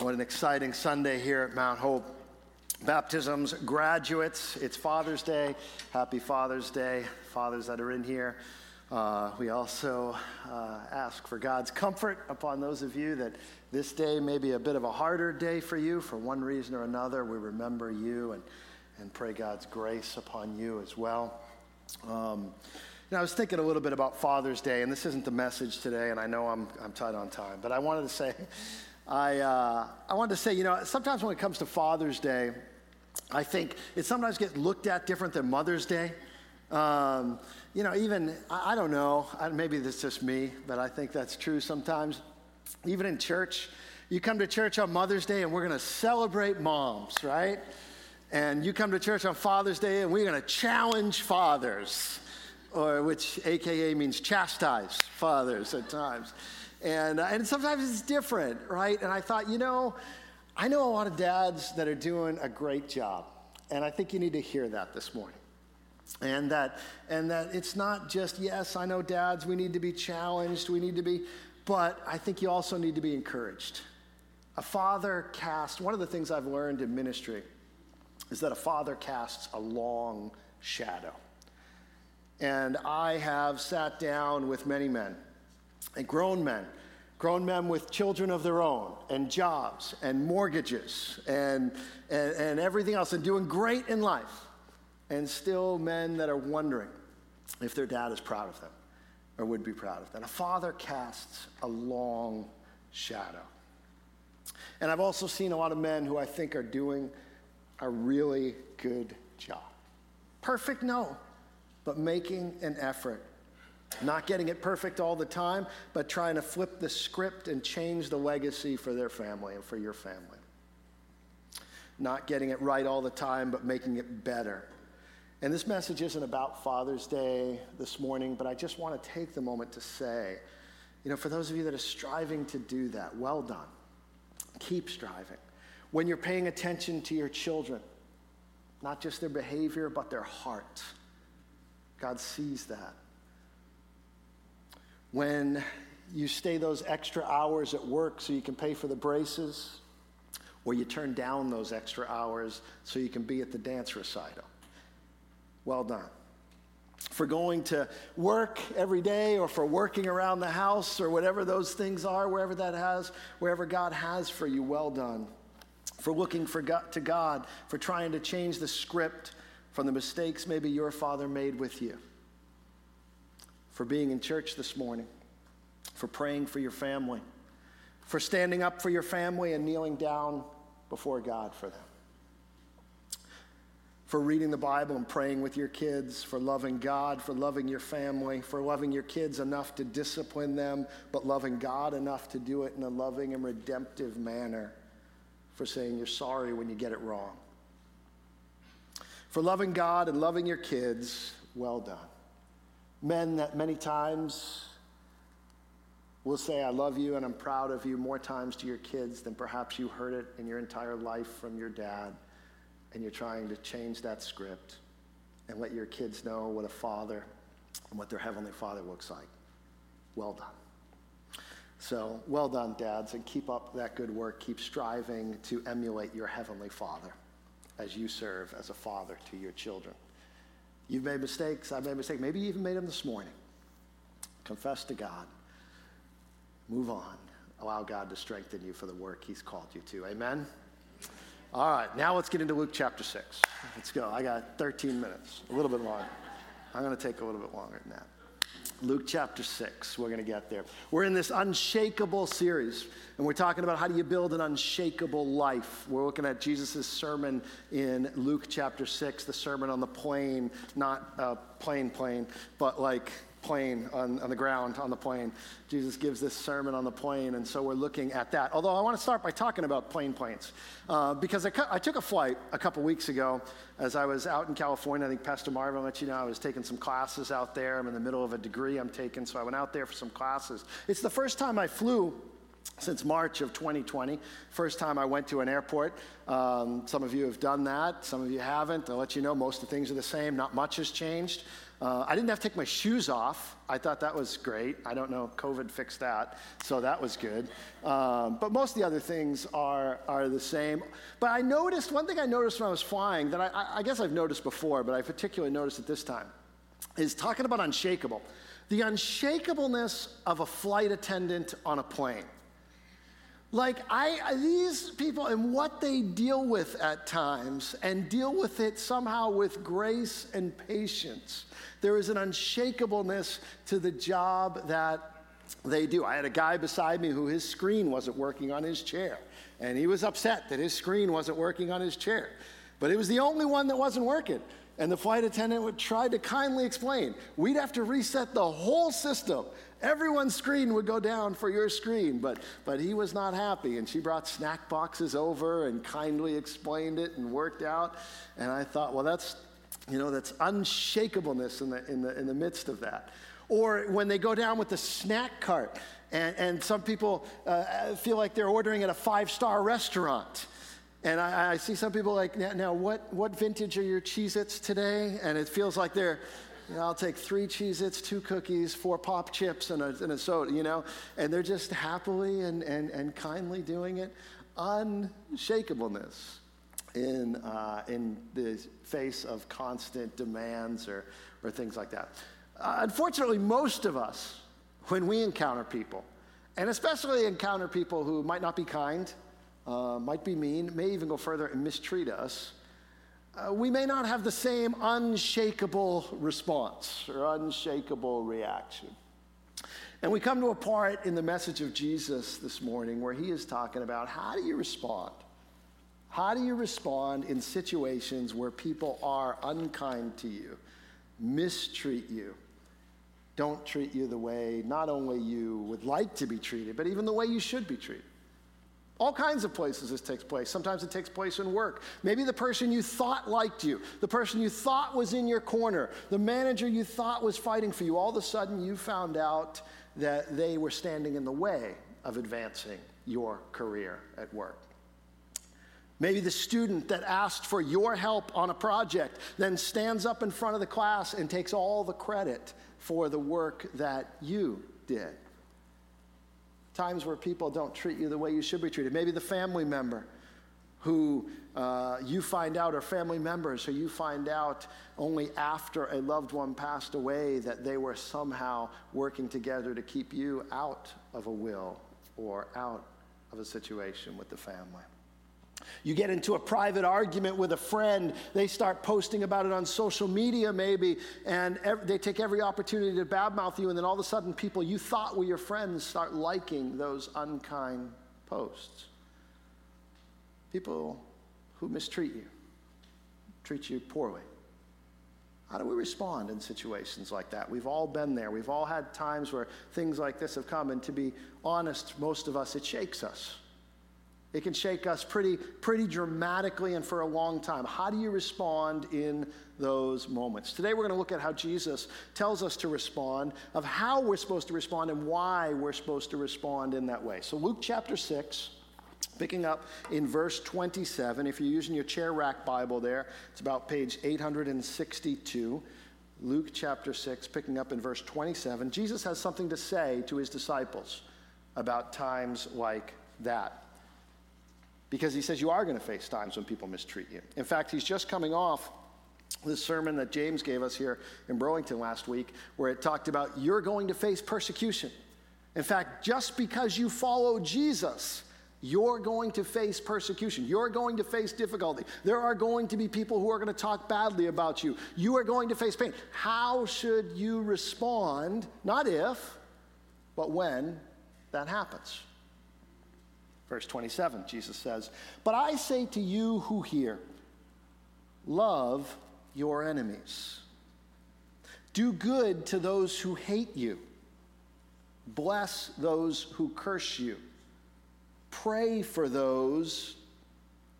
What an exciting Sunday here at Mount Hope. Baptisms, graduates, it's Father's Day. Happy Father's Day, fathers that are in here. Uh, we also uh, ask for God's comfort upon those of you that this day may be a bit of a harder day for you for one reason or another. We remember you and, and pray God's grace upon you as well. Um, you know, I was thinking a little bit about Father's Day, and this isn't the message today, and I know I'm, I'm tight on time, but I wanted to say, I, uh, I wanted to say, you know, sometimes when it comes to Father's Day, I think it sometimes gets looked at different than Mother's Day. Um, you know, even, I, I don't know, I, maybe is just me, but I think that's true sometimes. Even in church, you come to church on Mother's Day and we're going to celebrate moms, right? And you come to church on Father's Day and we're going to challenge fathers, or which AKA means chastise fathers at times. And, uh, and sometimes it's different, right? And I thought, you know, I know a lot of dads that are doing a great job. And I think you need to hear that this morning. And that, and that it's not just, yes, I know dads, we need to be challenged, we need to be, but I think you also need to be encouraged. A father casts, one of the things I've learned in ministry is that a father casts a long shadow. And I have sat down with many men and grown men, grown men with children of their own, and jobs, and mortgages, and, and, and everything else, and doing great in life. And still men that are wondering if their dad is proud of them or would be proud of them. A father casts a long shadow. And I've also seen a lot of men who I think are doing a really good job. Perfect, no, but making an effort not getting it perfect all the time, but trying to flip the script and change the legacy for their family and for your family. Not getting it right all the time, but making it better. And this message isn't about Father's Day this morning, but I just want to take the moment to say, you know, for those of you that are striving to do that, well done. Keep striving. When you're paying attention to your children, not just their behavior, but their heart, God sees that when you stay those extra hours at work so you can pay for the braces, or you turn down those extra hours so you can be at the dance recital. Well done. For going to work every day or for working around the house or whatever those things are, wherever that has, wherever God has for you, well done. For looking for God, to God, for trying to change the script from the mistakes maybe your father made with you for being in church this morning, for praying for your family, for standing up for your family and kneeling down before God for them, for reading the Bible and praying with your kids, for loving God, for loving your family, for loving your kids enough to discipline them, but loving God enough to do it in a loving and redemptive manner, for saying you're sorry when you get it wrong. For loving God and loving your kids, well done men that many times will say, I love you and I'm proud of you more times to your kids than perhaps you heard it in your entire life from your dad. And you're trying to change that script and let your kids know what a father and what their heavenly father looks like. Well done. So, well done, dads, and keep up that good work. Keep striving to emulate your heavenly father as you serve as a father to your children. You've made mistakes. I've made mistakes. Maybe you even made them this morning. Confess to God. Move on. Allow God to strengthen you for the work He's called you to. Amen? All right, now let's get into Luke chapter 6. Let's go. I got 13 minutes, a little bit longer. I'm going to take a little bit longer than that. Luke chapter 6. We're going to get there. We're in this unshakable series, and we're talking about how do you build an unshakable life. We're looking at Jesus' sermon in Luke chapter 6, the sermon on the plain, not uh, a plain plane, but like plain on, on the ground on the plain. Jesus gives this sermon on the plain, and so we're looking at that. Although I want to start by talking about plane planes, uh, because I, cu- I, took a flight a couple weeks ago as I was out in California. I think Pastor Marvin let you know I was taking some classes out there. I'm in the middle of a degree I'm taking, so I went out there for some classes. It's the first time I flew since March of 2020. First time I went to an airport. Um, some of you have done that, some of you haven't. I'll let you know most of the things are the same, not much has changed. Uh, I didn't have to take my shoes off. I thought that was great. I don't know, COVID fixed that, so that was good. Um, but most of the other things are, are the same. But I noticed, one thing I noticed when I was flying that I, I guess I've noticed before, but I particularly noticed it this time, is talking about unshakable. The unshakableness of a flight attendant on a plane. Like, I, these people and what they deal with at times, and deal with it somehow with grace and patience. There is an unshakableness to the job that they do. I had a guy beside me who his screen wasn't working on his chair, and he was upset that his screen wasn't working on his chair. But it was the only one that wasn't working. And the flight attendant would try to kindly explain. We'd have to reset the whole system. Everyone's screen would go down for your screen, but, but he was not happy. And she brought snack boxes over and kindly explained it and worked out. And I thought, well, that's, you know, that's unshakableness in the, in the, in the midst of that. Or when they go down with the snack cart, and, and some people uh, feel like they're ordering at a five star restaurant. And I, I, see some people like, now, what, what vintage are your Cheez Its today? And it feels like they're, you know, I'll take three Cheez Its, two cookies, four pop chips, and a, and a soda, you know? And they're just happily and, and, and kindly doing it. Unshakableness in, uh, in the face of constant demands or, or things like that. Uh, unfortunately, most of us, when we encounter people, and especially encounter people who might not be kind, uh, might be mean, may even go further and mistreat us, uh, we may not have the same unshakable response or unshakable reaction. And we come to a part in the message of Jesus this morning where he is talking about how do you respond? How do you respond in situations where people are unkind to you, mistreat you, don't treat you the way not only you would like to be treated, but even the way you should be treated? All kinds of places this takes place. Sometimes it takes place in work. Maybe the person you thought liked you, the person you thought was in your corner, the manager you thought was fighting for you. All of a sudden, you found out that they were standing in the way of advancing your career at work. Maybe the student that asked for your help on a project then stands up in front of the class and takes all the credit for the work that you did times where people don't treat you the way you should be treated. Maybe the family member who uh, you find out are family members who you find out only after a loved one passed away that they were somehow working together to keep you out of a will or out of a situation with the family. You get into a private argument with a friend, they start posting about it on social media, maybe, and they take every opportunity to badmouth you, and then all of a sudden, people you thought were your friends start liking those unkind posts. People who mistreat you, treat you poorly. How do we respond in situations like that? We've all been there. We've all had times where things like this have come, and to be honest, most of us, it shakes us. It can shake us pretty, pretty dramatically and for a long time. How do you respond in those moments? Today we're going to look at how Jesus tells us to respond, of how we're supposed to respond, and why we're supposed to respond in that way. So, Luke chapter 6, picking up in verse 27. If you're using your chair rack Bible there, it's about page 862. Luke chapter 6, picking up in verse 27. Jesus has something to say to his disciples about times like that because he says you are going to face times when people mistreat you. In fact, he's just coming off this sermon that James gave us here in Burlington last week, where it talked about you're going to face persecution. In fact, just because you follow Jesus, you're going to face persecution. You're going to face difficulty. There are going to be people who are going to talk badly about you. You are going to face pain. How should you respond? Not if, but when that happens. Verse 27, Jesus says, But I say to you who hear, love your enemies. Do good to those who hate you. Bless those who curse you. Pray for those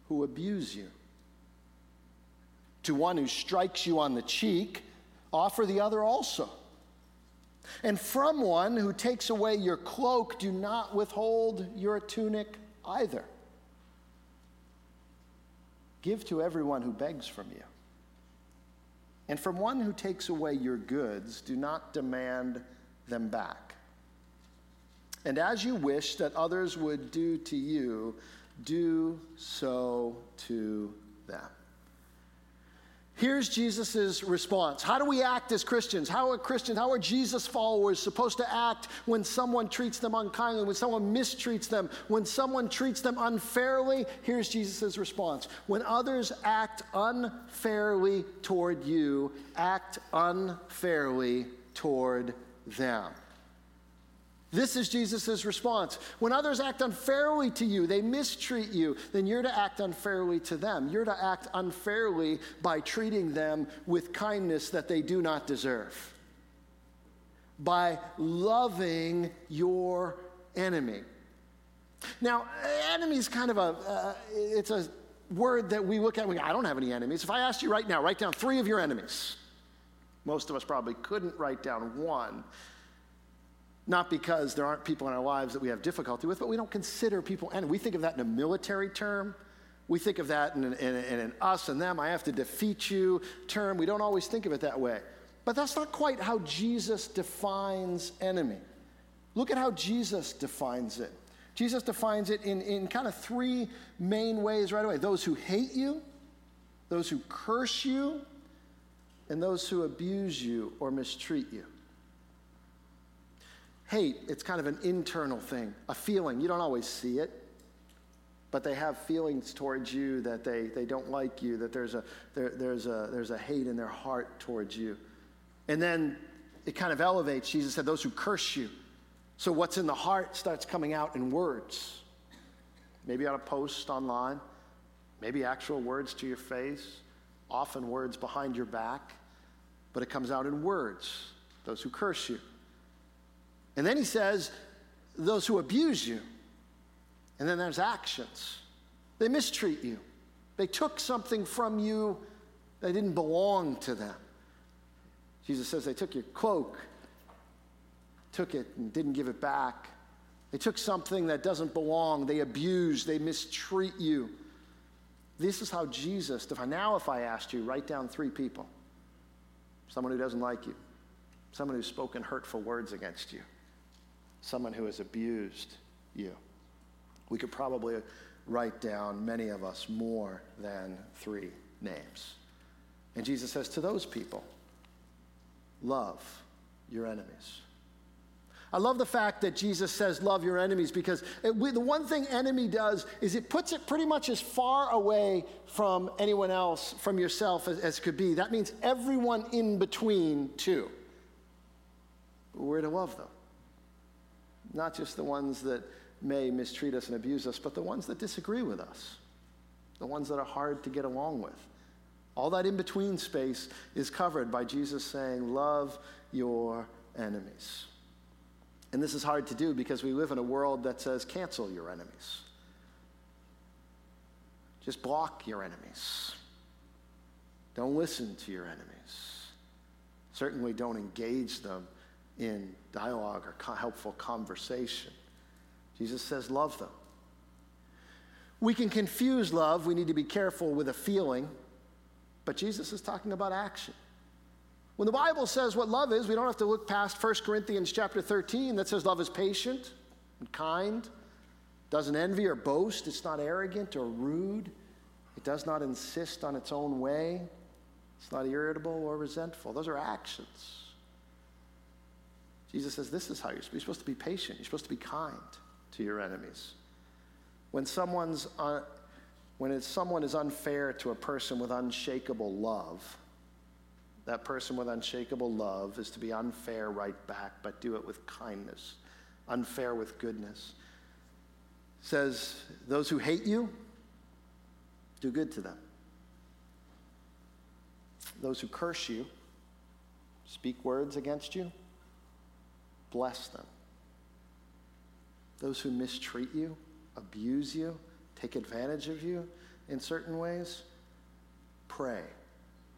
who abuse you. To one who strikes you on the cheek, offer the other also. And from one who takes away your cloak, do not withhold your tunic either. Give to everyone who begs from you. And from one who takes away your goods, do not demand them back. And as you wish that others would do to you, do so to them. Here's Jesus' response. How do we act as Christians? How are Christians, how are Jesus followers supposed to act when someone treats them unkindly, when someone mistreats them, when someone treats them unfairly? Here's Jesus' response. When others act unfairly toward you, act unfairly toward them. This is Jesus' response. When others act unfairly to you, they mistreat you, then you're to act unfairly to them. You're to act unfairly by treating them with kindness that they do not deserve, by loving your enemy. Now, enemy is kind of a, uh, it's a word that we look at and we go, I don't have any enemies. If I asked you right now, write down three of your enemies. Most of us probably couldn't write down one. Not because there aren't people in our lives that we have difficulty with, but we don't consider people, and we think of that in a military term. We think of that in an, in, in an us and them, I have to defeat you term. We don't always think of it that way. But that's not quite how Jesus defines enemy. Look at how Jesus defines it. Jesus defines it in, in kind of three main ways right away those who hate you, those who curse you, and those who abuse you or mistreat you. Hate, it's kind of an internal thing, a feeling. You don't always see it, but they have feelings towards you that they, they don't like you, that there's a, there, there's, a, there's a hate in their heart towards you. And then it kind of elevates. Jesus said, Those who curse you. So what's in the heart starts coming out in words. Maybe on a post online, maybe actual words to your face, often words behind your back, but it comes out in words. Those who curse you. And then he says, those who abuse you. And then there's actions. They mistreat you. They took something from you that didn't belong to them. Jesus says they took your cloak, took it and didn't give it back. They took something that doesn't belong. They abuse, they mistreat you. This is how Jesus. Now, if I asked you, write down three people someone who doesn't like you, someone who's spoken hurtful words against you, someone who has abused you. We could probably write down, many of us, more than three names. And Jesus says to those people, love your enemies. I love the fact that Jesus says, Love your enemies, because it, we, the one thing enemy does is it puts it pretty much as far away from anyone else, from yourself, as, as could be. That means everyone in between, too. We're to love them. Not just the ones that may mistreat us and abuse us, but the ones that disagree with us, the ones that are hard to get along with. All that in between space is covered by Jesus saying, Love your enemies. And this is hard to do because we live in a world that says, Cancel your enemies. Just block your enemies. Don't listen to your enemies. Certainly don't engage them in dialogue or helpful conversation. Jesus says, love them. We can confuse love. We need to be careful with a feeling. But Jesus is talking about action. When the Bible says what love is, we don't have to look past 1 Corinthians chapter 13 that says love is patient and kind, doesn't envy or boast, it's not arrogant or rude, it does not insist on its own way, it's not irritable or resentful. Those are actions. Jesus says, This is how you're, supposed to be patient. You're supposed to be kind to your enemies. When someone's uh, when someone is unfair to a person with unshakable love, that person with unshakable love is to be unfair right back, but do it with kindness, unfair with goodness. says, Those who hate you, do good to them. Those who curse you, speak words against you, bless them. Those who mistreat you, abuse you, take advantage of you in certain ways, pray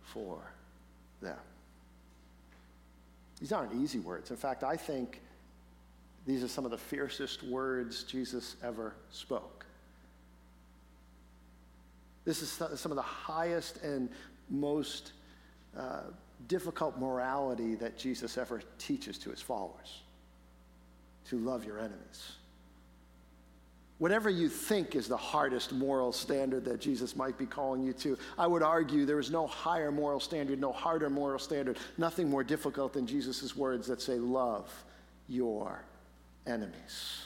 for them. These aren't easy words. In fact, I think these are some of the fiercest words Jesus ever spoke. This is some of the highest and most uh, difficult morality that Jesus ever teaches to his followers to love your enemies. Whatever you think is the hardest moral standard that Jesus might be calling you to, I would argue there is no higher moral standard, no harder moral standard, nothing more difficult than Jesus' words that say, Love your enemies.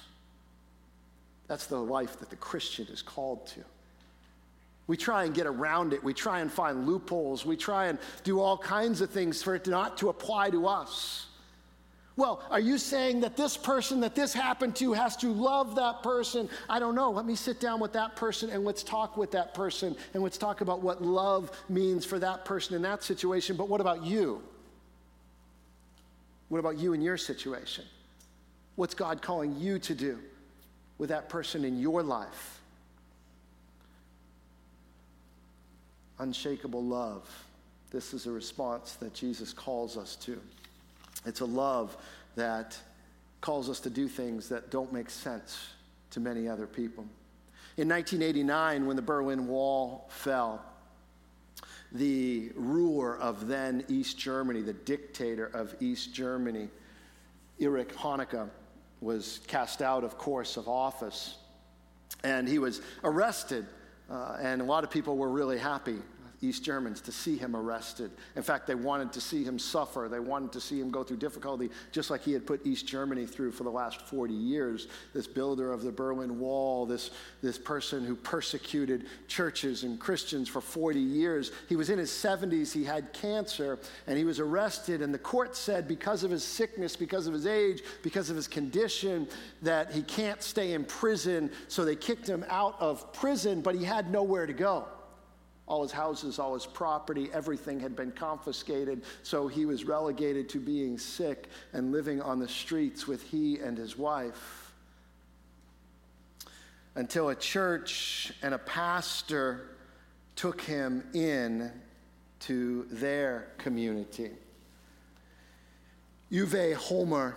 That's the life that the Christian is called to. We try and get around it. We try and find loopholes. We try and do all kinds of things for it not to apply to us. Well, are you saying that this person that this happened to has to love that person? I don't know. Let me sit down with that person and let's talk with that person and let's talk about what love means for that person in that situation. But what about you? What about you in your situation? What's God calling you to do with that person in your life? Unshakable love. This is a response that Jesus calls us to. It's a love that calls us to do things that don't make sense to many other people. In 1989, when the Berlin Wall fell, the ruler of then East Germany, the dictator of East Germany, Erich Honecker, was cast out, of course, of office. And he was arrested, uh, and a lot of people were really happy East Germans to see him arrested. In fact, they wanted to see him suffer. They wanted to see him go through difficulty, just like he had put East Germany through for the last 40 years. This builder of the Berlin Wall, this, this person who persecuted churches and Christians for 40 years. He was in his 70s, he had cancer, and he was arrested. And the court said, because of his sickness, because of his age, because of his condition, that he can't stay in prison. So they kicked him out of prison, but he had nowhere to go. All his houses, all his property, everything had been confiscated. So he was relegated to being sick and living on the streets with he and his wife. Until a church and a pastor took him in to their community. Uwe Holmer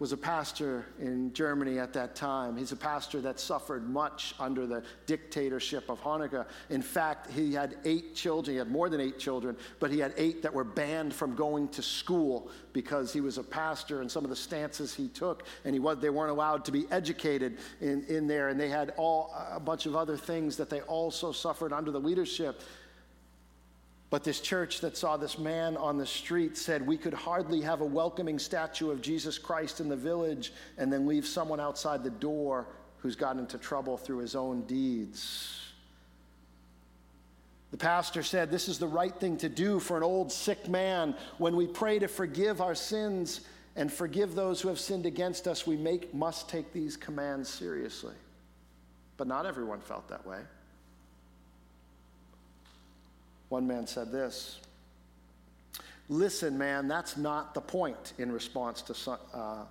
was a pastor in Germany at that time. He's a pastor that suffered much under the dictatorship of Honecker. In fact, he had eight children. He had more than eight children, but he had eight that were banned from going to school because he was a pastor and some of the stances he took. And he was, they weren't allowed to be educated in, in there. And they had all a bunch of other things that they also suffered under the leadership but this church that saw this man on the street said we could hardly have a welcoming statue of Jesus Christ in the village and then leave someone outside the door who's gotten into trouble through his own deeds. The pastor said, This is the right thing to do for an old sick man. When we pray to forgive our sins and forgive those who have sinned against us, we make, must take these commands seriously. But not everyone felt that way. One man said this Listen, man, that's not the point in response to, uh,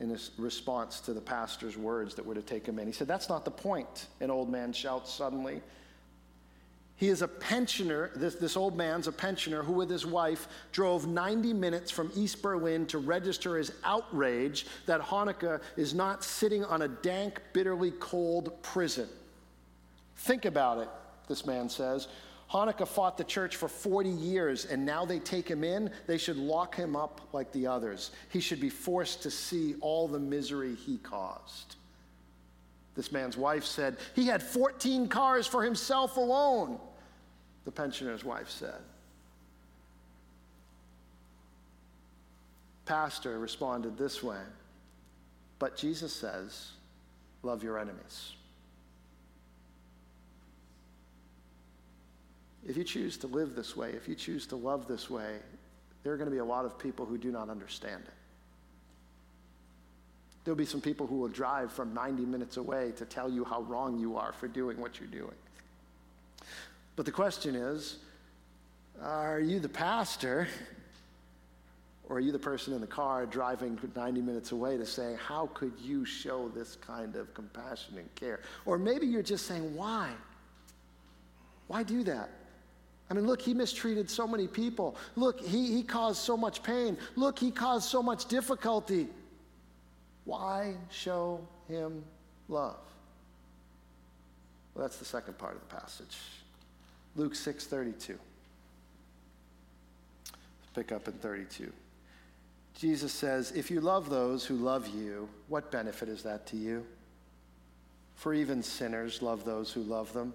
in response to the pastor's words that were to take him in. He said, That's not the point, an old man shouts suddenly. He is a pensioner, this, this old man's a pensioner who, with his wife, drove 90 minutes from East Berlin to register his outrage that Honecker is not sitting on a dank, bitterly cold prison. Think about it, this man says. Honecker fought the church for 40 years, and now they take him in. They should lock him up like the others. He should be forced to see all the misery he caused. This man's wife said, He had 14 cars for himself alone, the pensioner's wife said. Pastor responded this way, But Jesus says, Love your enemies. If you choose to live this way, if you choose to love this way, there are going to be a lot of people who do not understand it. There'll be some people who will drive from 90 minutes away to tell you how wrong you are for doing what you're doing. But the question is are you the pastor? Or are you the person in the car driving 90 minutes away to say, How could you show this kind of compassion and care? Or maybe you're just saying, Why? Why do that? I mean, look, he mistreated so many people. Look, he, he caused so much pain. Look, he caused so much difficulty. Why show him love? Well, that's the second part of the passage. Luke 6:32. pick up in 32. Jesus says, If you love those who love you, what benefit is that to you? For even sinners love those who love them.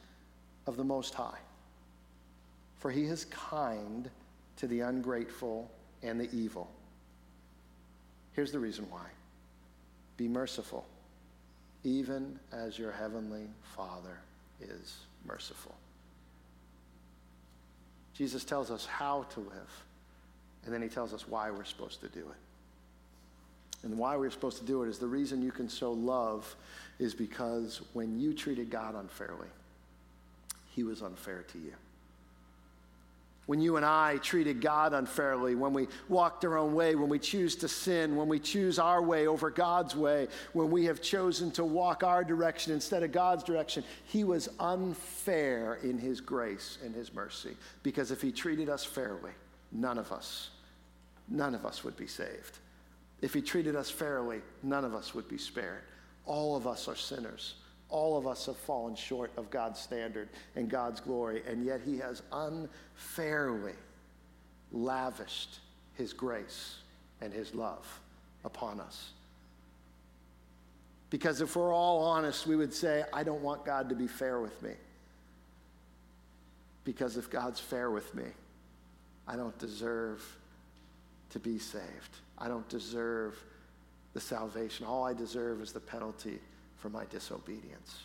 of the Most High. For he is kind to the ungrateful and the evil. Here's the reason why be merciful, even as your heavenly Father is merciful. Jesus tells us how to live, and then he tells us why we're supposed to do it. And why we're supposed to do it is the reason you can show love is because when you treated God unfairly, he was unfair to you. When you and I treated God unfairly, when we walked our own way, when we choose to sin, when we choose our way over God's way, when we have chosen to walk our direction instead of God's direction, He was unfair in His grace and His mercy. Because if He treated us fairly, none of us, none of us would be saved. If He treated us fairly, none of us would be spared. All of us are sinners. All of us have fallen short of God's standard and God's glory, and yet He has unfairly lavished His grace and His love upon us. Because if we're all honest, we would say, I don't want God to be fair with me. Because if God's fair with me, I don't deserve to be saved. I don't deserve the salvation. All I deserve is the penalty for my disobedience.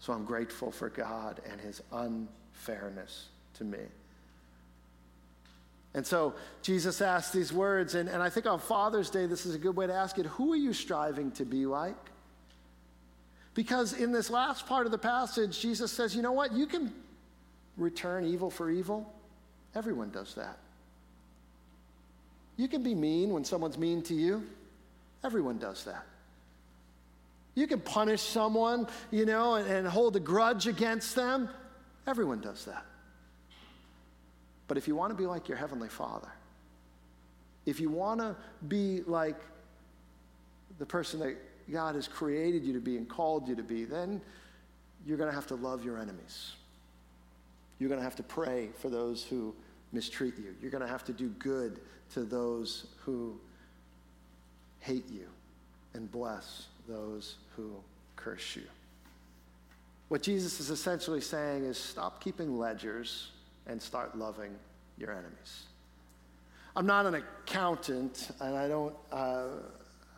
So I'm grateful for God and his unfairness to me. And so Jesus asked these words, and, and I think on Father's Day, this is a good way to ask it who are you striving to be like? Because in this last part of the passage, Jesus says, you know what? You can return evil for evil. Everyone does that. You can be mean when someone's mean to you. Everyone does that. You can punish someone, you know, and, and hold a grudge against them. Everyone does that. But if you want to be like your Heavenly Father, if you want to be like the person that God has created you to be and called you to be, then you're going to have to love your enemies. You're going to have to pray for those who mistreat you. You're going to have to do good to those who hate you and bless those who curse you. What Jesus is essentially saying is stop keeping ledgers and start loving your enemies. I'm not an accountant, and I don't, uh,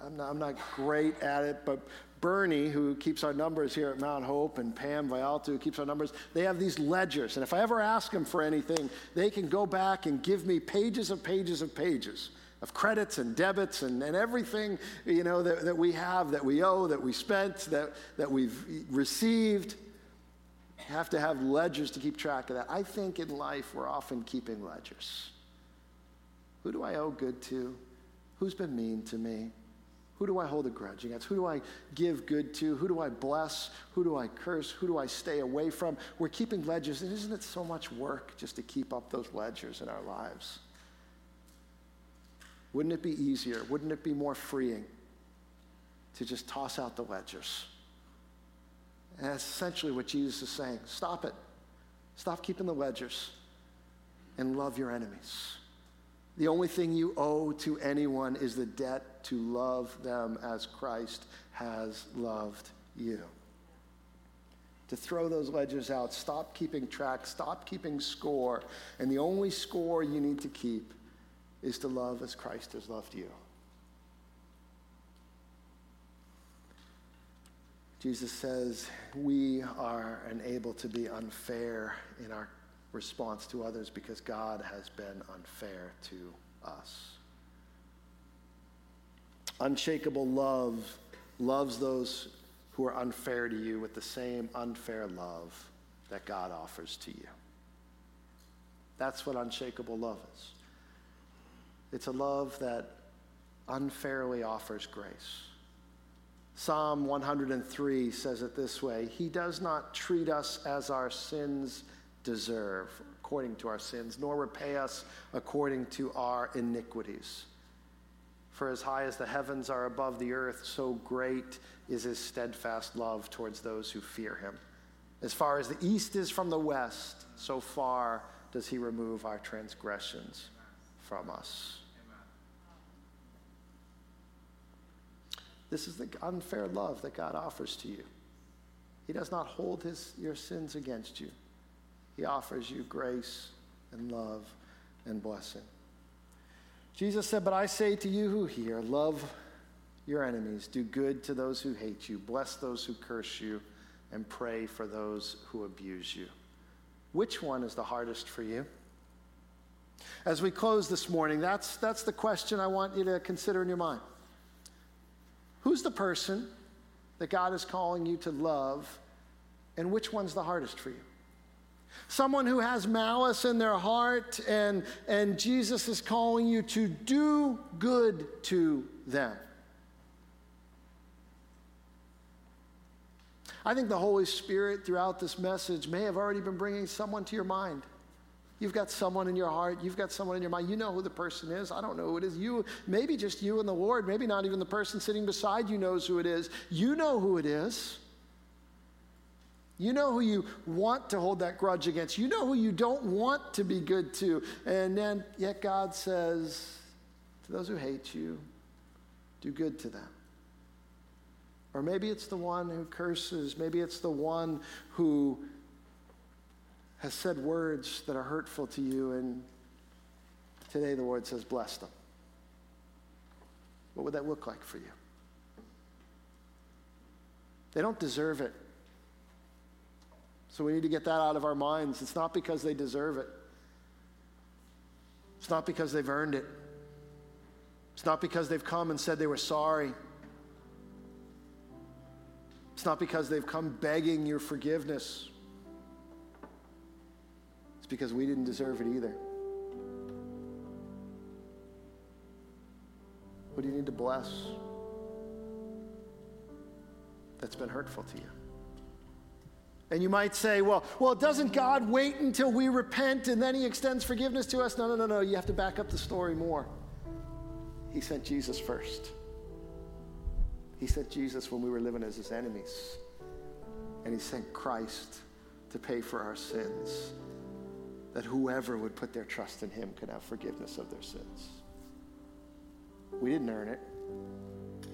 I'm, not, I'm not great at it, but Bernie, who keeps our numbers here at Mount Hope, and Pam Vialto, who keeps our numbers, they have these ledgers. And if I ever ask them for anything, they can go back and give me pages of pages of pages of credits and debits and, and everything you know that, that we have that we owe that we spent that, that we've received. Have to have ledgers to keep track of that. I think in life we're often keeping ledgers. Who do i owe good to? Who's been mean to me? Who do i hold a grudge against? Who do i give good to? Who do i bless? Who do i curse? Who do i stay away from? We're keeping ledgers and isn't it so much work just to keep up those ledgers in our lives wouldn't it be easier? Wouldn't it be more freeing to just toss out the ledgers? And that's essentially what Jesus is saying. Stop it. Stop keeping the ledgers and love your enemies. The only thing you owe to anyone is the debt to love them as Christ has loved you. To throw those ledgers out, stop keeping track, stop keeping score, and the only score you need to keep is to love as Christ has loved you. Jesus says we are unable to be unfair in our response to others because God has been unfair to us. Unshakable love loves those who are unfair to you with the same unfair love that God offers to you. That's what unshakable love is. It's a love that unfairly offers grace. Psalm 103 says it this way He does not treat us as our sins deserve, according to our sins, nor repay us according to our iniquities. For as high as the heavens are above the earth, so great is his steadfast love towards those who fear him. As far as the east is from the west, so far does he remove our transgressions from us. This is the unfair love that God offers to you. He does not hold his, your sins against you. He offers you grace and love and blessing. Jesus said, But I say to you who hear, love your enemies, do good to those who hate you, bless those who curse you, and pray for those who abuse you. Which one is the hardest for you? As we close this morning, that's, that's the question I want you to consider in your mind. Who's the person that God is calling you to love, and which one's the hardest for you? Someone who has malice in their heart, and, and Jesus is calling you to do good to them. I think the Holy Spirit throughout this message may have already been bringing someone to your mind. You've got someone in your heart. You've got someone in your mind. You know who the person is. I don't know who it is. You, maybe just you and the Lord. Maybe not even the person sitting beside you knows who it is. You know who it is. You know who you want to hold that grudge against. You know who you don't want to be good to. And then, yet God says, to those who hate you, do good to them. Or maybe it's the one who curses. Maybe it's the one who has said words that are hurtful to you, and today the Lord says, bless them. What would that look like for you? They don't deserve it. So we need to get that out of our minds. It's not because they deserve it. It's not because they've earned it. It's not because they've come and said they were sorry. It's not because they've come begging your forgiveness because we didn't deserve it either. What do you need to bless that's been hurtful to you? And you might say, well, well, doesn't God wait until we repent and then he extends forgiveness to us? No, no, no, no. You have to back up the story more. He sent Jesus first. He sent Jesus when we were living as his enemies. And he sent Christ to pay for our sins that whoever would put their trust in him could have forgiveness of their sins. We didn't earn it.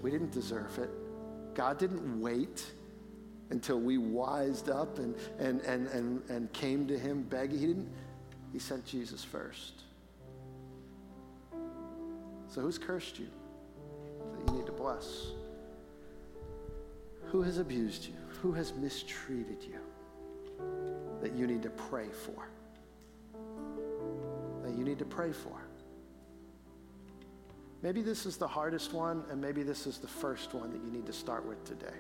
We didn't deserve it. God didn't wait until we wised up and, and, and, and, and came to him begging. He didn't. He sent Jesus first. So who's cursed you that you need to bless? Who has abused you? Who has mistreated you that you need to pray for? You need to pray for. Maybe this is the hardest one, and maybe this is the first one that you need to start with today.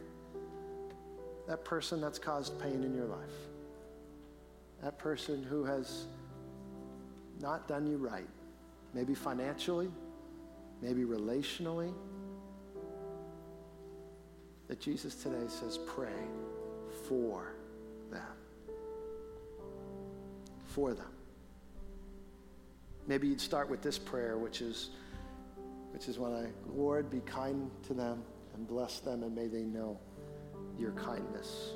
That person that's caused pain in your life. That person who has not done you right. Maybe financially, maybe relationally. That Jesus today says, pray for them. For them. Maybe you'd start with this prayer, which is, which is when I, Lord, be kind to them and bless them, and may they know your kindness.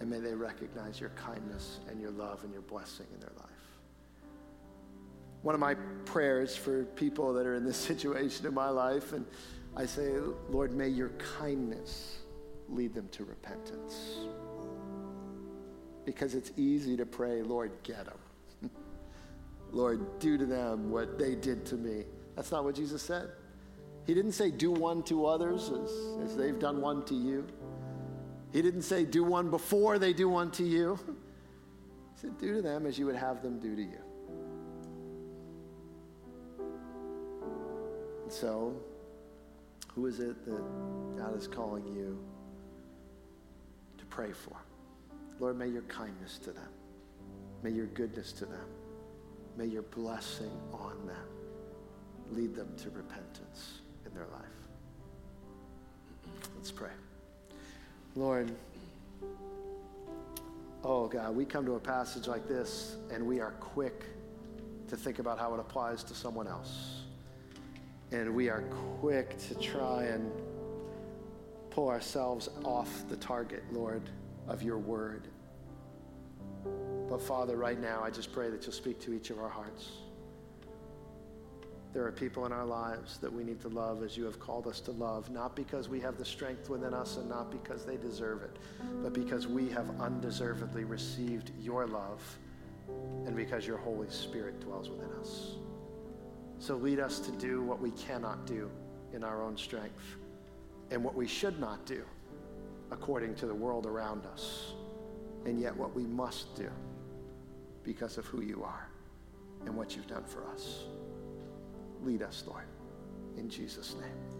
And may they recognize your kindness and your love and your blessing in their life. One of my prayers for people that are in this situation in my life, and I say, Lord, may your kindness lead them to repentance. Because it's easy to pray, Lord, get them. Lord, do to them what they did to me. That's not what Jesus said. He didn't say, do one to others as, as they've done one to you. He didn't say, do one before they do one to you. He said, do to them as you would have them do to you. And so, who is it that God is calling you to pray for? Lord, may your kindness to them, may your goodness to them May your blessing on them lead them to repentance in their life. Let's pray. Lord, oh God, we come to a passage like this and we are quick to think about how it applies to someone else. And we are quick to try and pull ourselves off the target, Lord, of your word. But Father, right now, I just pray that you'll speak to each of our hearts. There are people in our lives that we need to love as you have called us to love, not because we have the strength within us and not because they deserve it, but because we have undeservedly received your love and because your Holy Spirit dwells within us. So lead us to do what we cannot do in our own strength and what we should not do according to the world around us, and yet what we must do because of who you are and what you've done for us. Lead us, Lord, in Jesus' name.